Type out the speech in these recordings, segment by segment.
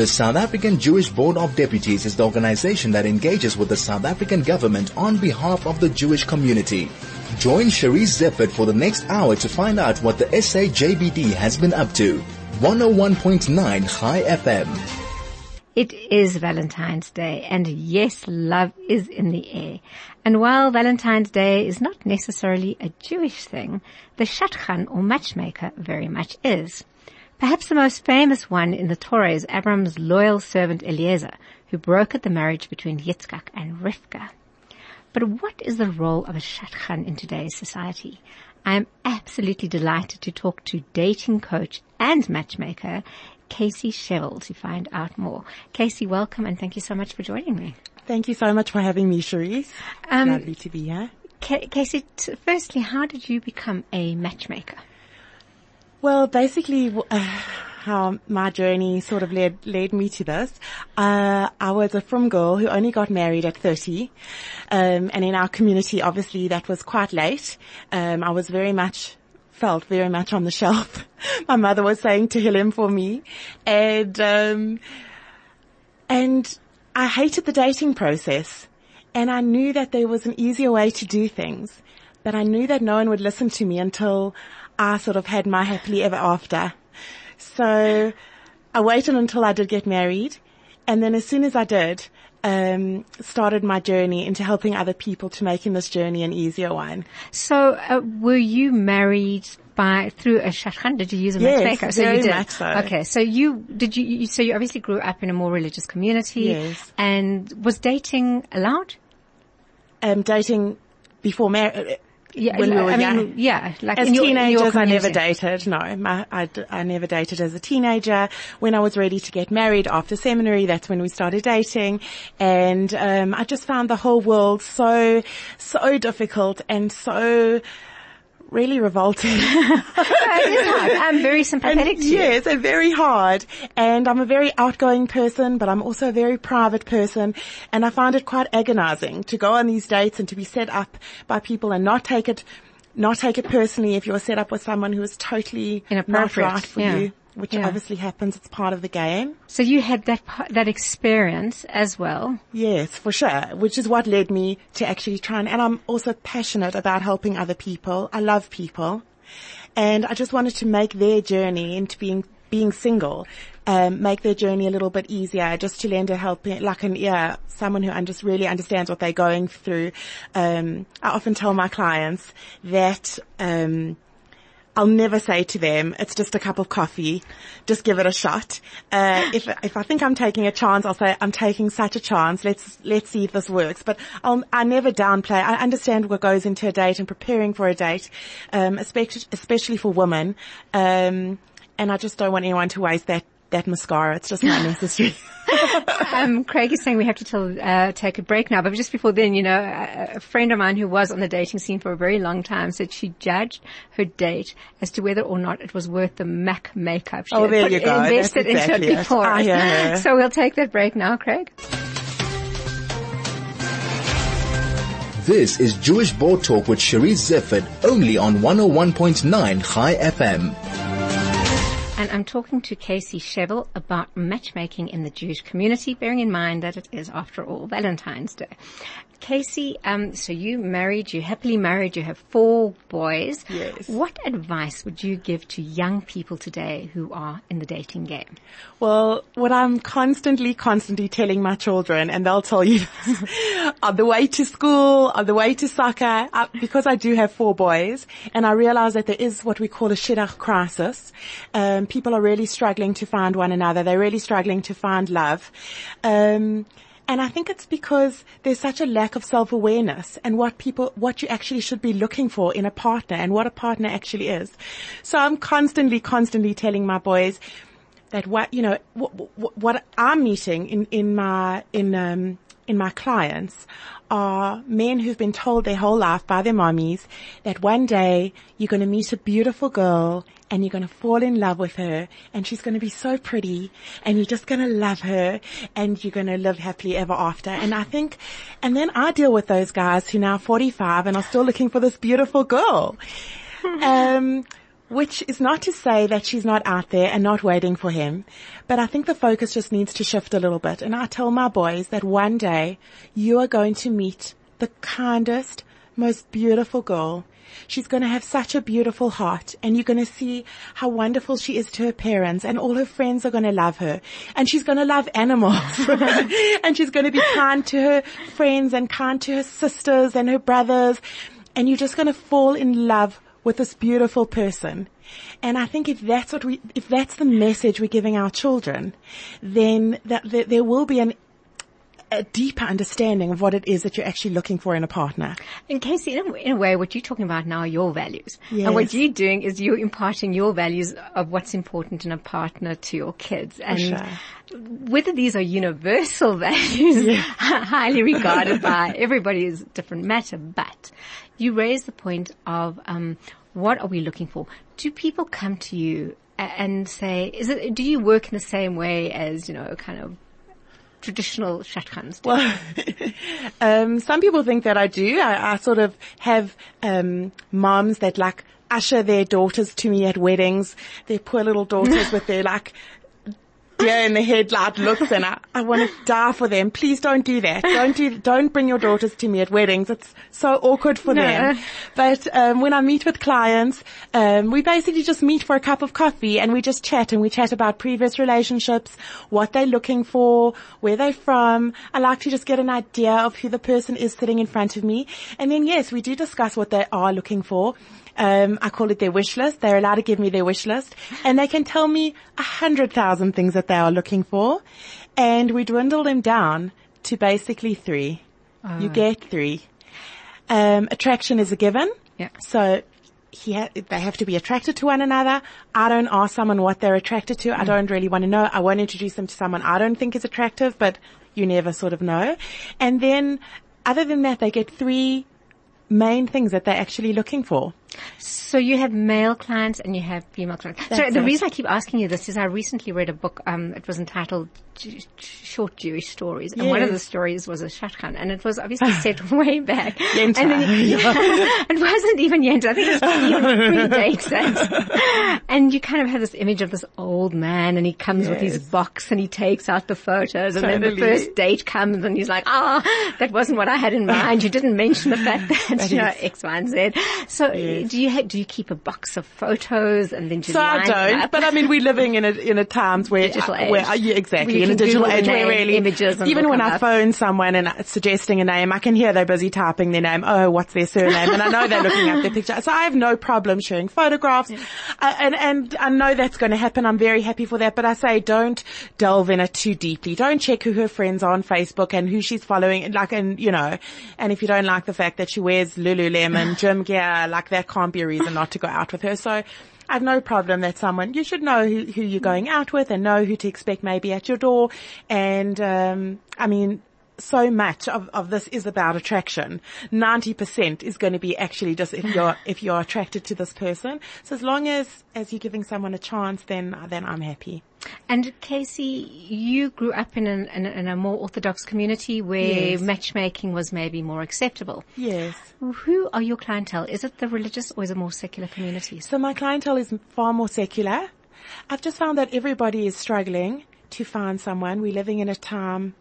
The South African Jewish Board of Deputies is the organization that engages with the South African government on behalf of the Jewish community. Join Cherise Zephert for the next hour to find out what the SAJBD has been up to. 101.9 High FM. It is Valentine's Day and yes, love is in the air. And while Valentine's Day is not necessarily a Jewish thing, the shadchan or matchmaker very much is. Perhaps the most famous one in the Torah is Abram's loyal servant Eliezer, who brokered the marriage between Yitzchak and Rivka. But what is the role of a shadchan in today's society? I am absolutely delighted to talk to dating coach and matchmaker Casey Shevel to find out more. Casey, welcome and thank you so much for joining me. Thank you so much for having me, Cherise. Um, Lovely to be here. Casey, t- firstly, how did you become a matchmaker? Well, basically, uh, how my journey sort of led led me to this. Uh, I was a frum girl who only got married at 30, um, and in our community, obviously, that was quite late. Um, I was very much felt very much on the shelf. My mother was saying to him for me. And, um, and I hated the dating process. And I knew that there was an easier way to do things, but I knew that no one would listen to me until I sort of had my happily ever after. So I waited until I did get married. And then as soon as I did, um, started my journey into helping other people to making this journey an easier one. So, uh, were you married by through a shadchan? Did you use a yes, matchmaker? So you did. Much so. Okay, so you did you, you, So you obviously grew up in a more religious community. Yes. And was dating allowed? Um, dating before marriage yeah, when we were I young. Mean, yeah, like as your, teenagers, I never dated. No, my, I, I never dated as a teenager. When I was ready to get married after seminary, that's when we started dating, and um, I just found the whole world so so difficult and so really revolting. it is hard. I'm very sympathetic and, to you. Yes, and very hard. And I'm a very outgoing person, but I'm also a very private person. And I find it quite agonizing to go on these dates and to be set up by people and not take it, not take it personally if you're set up with someone who is totally not right for yeah. you which yeah. obviously happens. It's part of the game. So you had that that experience as well. Yes, for sure. Which is what led me to actually try and, and I'm also passionate about helping other people. I love people, and I just wanted to make their journey into being being single, um, make their journey a little bit easier, just to lend a helping, like an ear, someone who just really understands what they're going through. Um, I often tell my clients that. Um, I'll never say to them, it's just a cup of coffee. Just give it a shot. Uh, if, if I think I'm taking a chance, I'll say, I'm taking such a chance. Let's, let's see if this works. But I'll, I never downplay. I understand what goes into a date and preparing for a date, um, especially, especially for women. Um, and I just don't want anyone to waste that, that mascara. It's just not necessary. um, Craig is saying we have to tell, uh, take a break now, but just before then, you know, a, a, friend of mine who was on the dating scene for a very long time said she judged her date as to whether or not it was worth the MAC makeup. She oh, there you go. Invested That's exactly into it before. Ah, yeah, yeah. So we'll take that break now, Craig. This is Jewish Board Talk with Cherise Zephert, only on 101.9 High FM and I'm talking to Casey Shevel about matchmaking in the Jewish community, bearing in mind that it is, after all, Valentine's Day. Casey, um, so you married, you happily married, you have four boys. Yes. What advice would you give to young people today who are in the dating game? Well, what I'm constantly, constantly telling my children, and they'll tell you on the way to school, on the way to soccer, uh, because I do have four boys, and I realize that there is what we call a shidduch crisis. Um, people are really struggling to find one another. They're really struggling to find love. Um, and I think it's because there's such a lack of self-awareness and what people, what you actually should be looking for in a partner and what a partner actually is. So I'm constantly, constantly telling my boys that what, you know, what, what I'm meeting in, in my, in, um, in my clients are men who've been told their whole life by their mommies that one day you're going to meet a beautiful girl and you're going to fall in love with her and she's going to be so pretty and you're just going to love her and you're going to live happily ever after. And I think, and then I deal with those guys who now 45 and are still looking for this beautiful girl. um, Which is not to say that she's not out there and not waiting for him, but I think the focus just needs to shift a little bit. And I tell my boys that one day you are going to meet the kindest, most beautiful girl. She's going to have such a beautiful heart and you're going to see how wonderful she is to her parents and all her friends are going to love her and she's going to love animals and she's going to be kind to her friends and kind to her sisters and her brothers and you're just going to fall in love with this beautiful person. And I think if that's what we, if that's the message we're giving our children, then that, that there will be an a deeper understanding of what it is that you're actually looking for in a partner. And Casey, in a, in a way, what you're talking about now are your values. Yes. And what you're doing is you're imparting your values of what's important in a partner to your kids. And sure. whether these are universal values, highly regarded by everybody is a different matter, but you raise the point of, um, what are we looking for? Do people come to you and say, is it, do you work in the same way as, you know, kind of traditional shadchans? Well, um, some people think that I do. I, I sort of have um, moms that like usher their daughters to me at weddings. Their poor little daughters with their like deer in the headlight looks and I, I want to die for them. Please don't do that. Don't do, don't bring your daughters to me at weddings. It's so awkward for No. them. But, um, when I meet with clients, um, we basically just meet for a cup of coffee and we just chat and we chat about previous relationships, what they're looking for, where they're from. I like to just get an idea of who the person is sitting in front of me. And then yes, we do discuss what they are looking for. Um, I call it their wish list. They're allowed to give me their wish list and they can tell me a hundred thousand things that they are looking for. And we dwindle them down to basically three. You get three. Um, attraction is a given. Yeah. So he ha- they have to be attracted to one another. I don't ask someone what they're attracted to. I don't really want to know. I won't introduce them to someone I don't think is attractive, but you never sort of know. And then other than that, they get three main things that they're actually looking for. So you have male clients and you have female clients. So the it. reason I keep asking you this is I recently read a book, um, it was entitled Short Jewish Stories. And one of the stories was a shadchan and it was obviously set way back. Yenta. And then, it wasn't even Yenta. I think it was even predates that. And you kind of have this image of this old man and he comes with his box and he takes out the photos and then the first date comes and he's like, ah, that wasn't what I had in mind. You didn't mention the fact that, you know, X, Y, and Z. So do you ha- do you keep a box of photos and then just So I don't, but I mean, we're living in a in a times where, Digital uh, where age. uh, yeah, exactly Where in a digital Google age the where really images even when I up. phone someone and it's suggesting a name, I can hear they're busy typing their name. Oh, what's their surname? And I know they're looking at their picture. So I have no problem sharing photographs, uh, and and I know that's going to happen. I'm very happy for that. But I say don't delve in it too deeply. Don't check who her friends are on Facebook and who she's following. and Like and you know, and if you don't like the fact that she wears Lululemon gym gear, like that can't be a reason not to go out with her. So. I have no problem that someone, you should know who, who you're going out with and know who to expect maybe at your door. And, um, I mean, so much of, of this is about attraction. 90% is going to be actually just if you're, if you're attracted to this person. So as long as, as you're giving someone a chance, then, then I'm happy. And Casey, you grew up in, an, in, a, in a more orthodox community where Yes. matchmaking was maybe more acceptable. Yes. Who are your clientele? Is it the religious or is it more secular communities? So my clientele is far more secular. I've just found that everybody is struggling to find someone. We're living in a time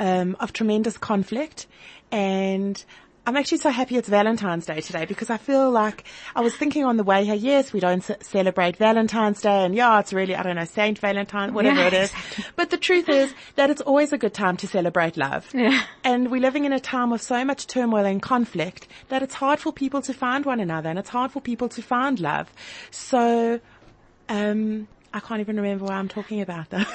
um, of tremendous conflict, and I'm actually so happy it's Valentine's Day today because I feel like I was thinking on the way here. Yes, we don't c- celebrate Valentine's Day, and yeah, it's really I don't know Saint Valentine, whatever Yeah, it is. But the truth is that it's always a good time to celebrate love. Yeah. And we're living in a time of so much turmoil and conflict that it's hard for people to find one another and it's hard for people to find love. So, um, I can't even remember why I'm talking about that.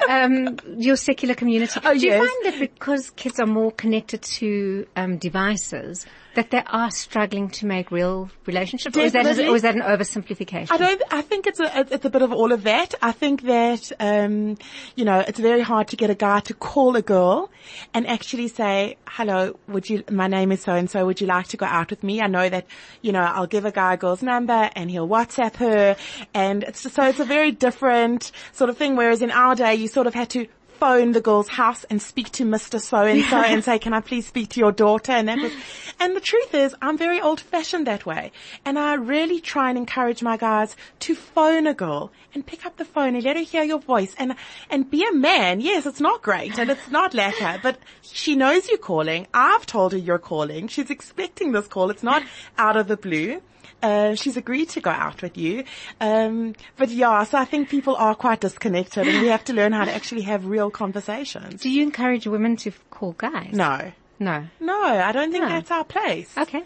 um, your secular community. Oh, Do you find that because kids are more connected to um, devices, that they are struggling to make real relationships, or is, that, or is that an oversimplification? I don't. I think it's a it's a bit of all of that. I think that um, you know it's very hard to get a guy to call a girl and actually say, "Hello, would you? My name is so and so. Would you like to go out with me?" I know that you know I'll give a guy a girl's number and he'll WhatsApp her, and it's so it's a very different sort of thing. Whereas in our day, you sort of had to phone the girl's house and speak to Mr. So and so and say, can I please speak to your daughter? And that was, and the truth is I'm very old fashioned that way. And I really try and encourage my guys to phone a girl and pick up the phone and let her hear your voice and, and be a man. Yes, it's not great and it's not lacquer, but she knows you're calling. I've told her you're calling. She's expecting this call. It's not out of the blue. Uh, she's agreed to go out with you. Um, but yeah, so I think people are quite disconnected and we have to learn how to actually have real conversations. Do you encourage women to call guys? No. No. No, I don't think No. that's our place. Okay.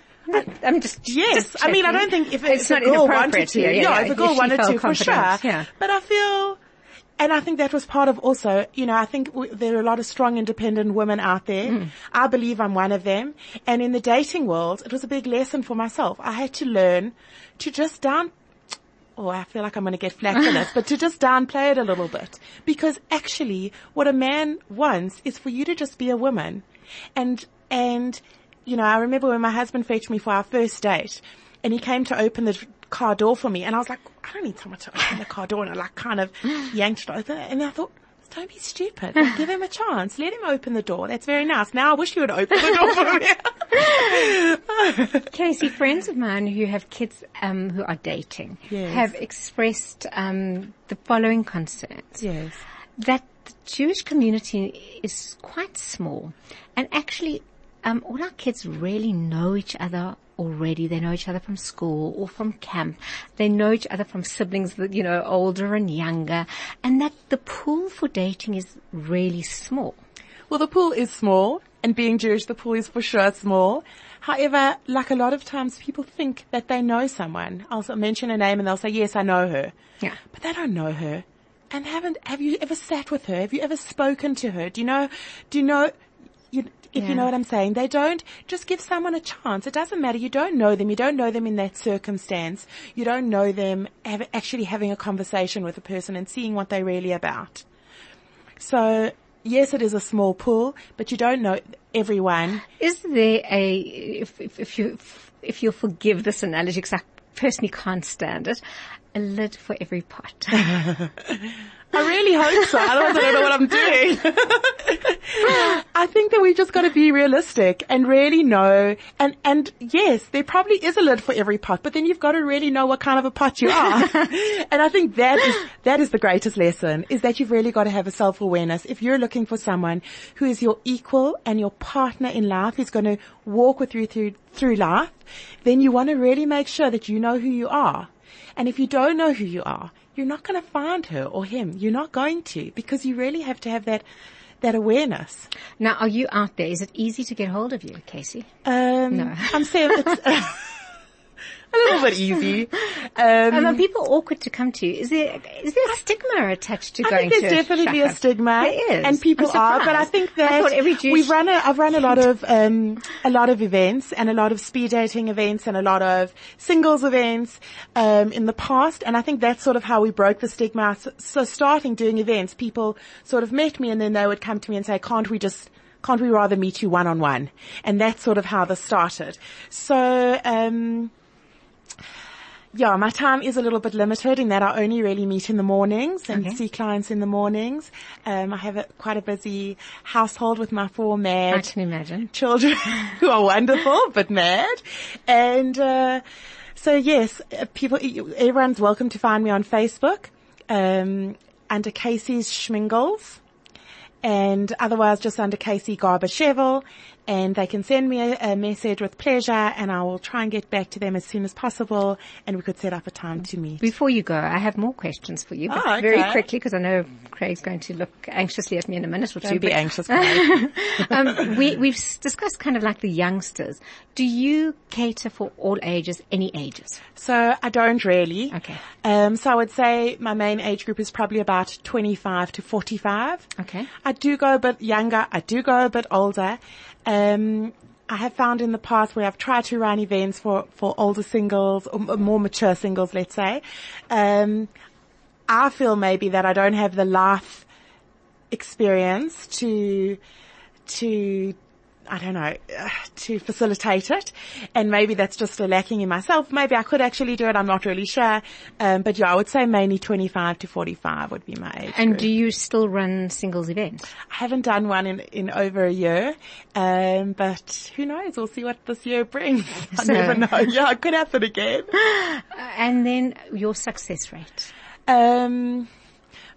I'm just Yes, just I mean, I don't think if, it's if not a girl wanted to, here. yeah, Yeah, if a girl wanted to, for sure. Yeah. But I feel, and I think that was part of also, you know, I think w- there are a lot of strong, independent women out there. Mm. I believe I'm one of them. And in the dating world, it was a big lesson for myself. I had to learn to just down. Oh, I feel like I'm going to get flack for this, but to just downplay it a little bit. Because actually, what a man wants is for you to just be a woman. And, and, you know, I remember when my husband fetched me for our first date and he came to open the car door for me and I was like, I don't need someone to open the car door and I like kind of yanked it open and I thought, don't be stupid. Like, give him a chance. Let him open the door. That's very nice. Now I wish you would open the door for me. Casey, friends of mine who have kids um, who are dating Yes. have expressed um, the following concerns. yes. that the Jewish community is quite small and actually um, all our kids really know each other already. They know each other from school or from camp. They know each other from siblings that, you know, older and younger and that the pool for dating is really small. Well, the pool is small, and being Jewish, the pool is for sure small. However, like a lot of times, people think that they know someone. I'll mention a name and they'll say, yes, I know her. Yeah. But they don't know her. And haven't, have you ever sat with her? Have you ever spoken to her? Do you know, do you know, you, if Yeah. you know what I'm saying, they don't just give someone a chance. It doesn't matter. You don't know them. You don't know them in that circumstance. You don't know them have, actually having a conversation with a person and seeing what they're really about. So yes, it is a small pool, but you don't know everyone. Is there a, if, if, if you, if you'll forgive this analogy because I personally can't stand it, a lid for every pot. I really hope so. Otherwise I don't know what I'm doing. I think that we've just got to be realistic and really know. And, and yes, there probably is a lid for every pot, but then you've got to really know what kind of a pot you are. and I think that is, that is the greatest lesson is that you've really got to have a self-awareness. If you're looking for someone who is your equal and your partner in life who's going to walk with you through, through life, then you want to really make sure that you know who you are. And if you don't know who you are, you're not going to find her or him. You're not going to because you really have to have that, that awareness. now, are you out there? Is it easy to get hold of you, Casey? Um, No. I'm saying it's a little bit easy. Um, Um, are people awkward to come to? You. Is there is there a stigma attached to I going think there's to definitely a shaka? stigma, There is. and people are. But I think I that Jewish we've run. A, I've run a lot of um, a lot of events and a lot of speed dating events and a lot of singles events um, in the past, and I think that's sort of how we broke the stigma. So, so starting doing events, people sort of met me, and then they would come to me and say, "Can't we just?" Can't we rather meet you one on one? And that's sort of how this started. So, um, yeah, my time is a little bit limited in that I only really meet in the mornings and Okay. see clients in the mornings. Um, I have a, quite a busy household with my four I mad can imagine. children who are wonderful but mad. And uh, so yes, uh, people, everyone's welcome to find me on Facebook um, under Casey's Schmingles and otherwise just under Casey Garber Shevel. And they can send me a, a message with pleasure and I will try and get back to them as soon as possible and we could set up a time to meet. Before you go, I have more questions for you, but Oh, very quickly because I know Craig's going to look anxiously at me in a minute or two. Don't be but- anxious, Craig. um, we, we've discussed kind of like the youngsters. Do you cater for all ages, any ages? So I don't really. Okay. Um, so I would say my main age group is probably about 25 to 45. Okay. I do go a bit younger. I do go a bit older. Um, I have found in the past where I've tried to run events for, for older singles or more mature singles, let's say. Um, I feel maybe that I don't have the life experience to, to I don't know, uh, to facilitate it. And maybe that's just a lacking in myself. Maybe I could actually do it. I'm not really sure. Um, but yeah, I would say mainly 25 to 45 would be my age. And group. do you still run singles events? I haven't done one in, in over a year. Um, but who knows? We'll see what this year brings. I So- never know. Yeah, it could happen again. And then your success rate. Um,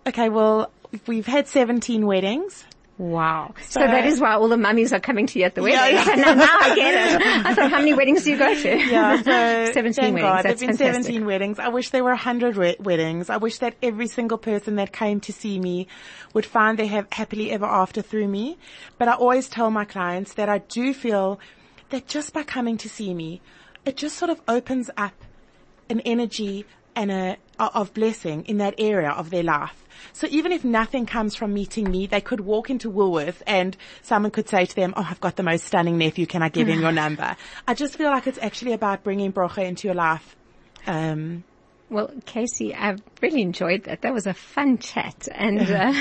okay, well, we've had 17 weddings. Wow. So, So- that is why all the mummies are coming to you at the wedding. Yeah, yeah. now, now I get it. I thought, how many weddings do you go to? Yeah, so 17 thank weddings. God. That's been fantastic. 17 weddings. I wish there were 100 we- weddings. I wish that every single person that came to see me would find they have happily ever after through me. But I always tell my clients that I do feel that just by coming to see me, it just sort of opens up an energy and a of blessing in that area of their life. So even if nothing comes from meeting me, they could walk into Woolworth and someone could say to them, "Oh, I've got the most stunning nephew. Can I give him your number?" I just feel like it's actually about bringing brocha into your life. Um, Well, Casey, I've really enjoyed that. That was a fun chat, and uh,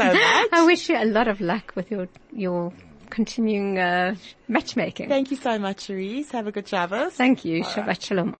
so. I wish you a lot of luck with your your continuing uh, matchmaking. thank you so much, Cherise. Have a good Shabbos. Thank you. Shabbat shalom.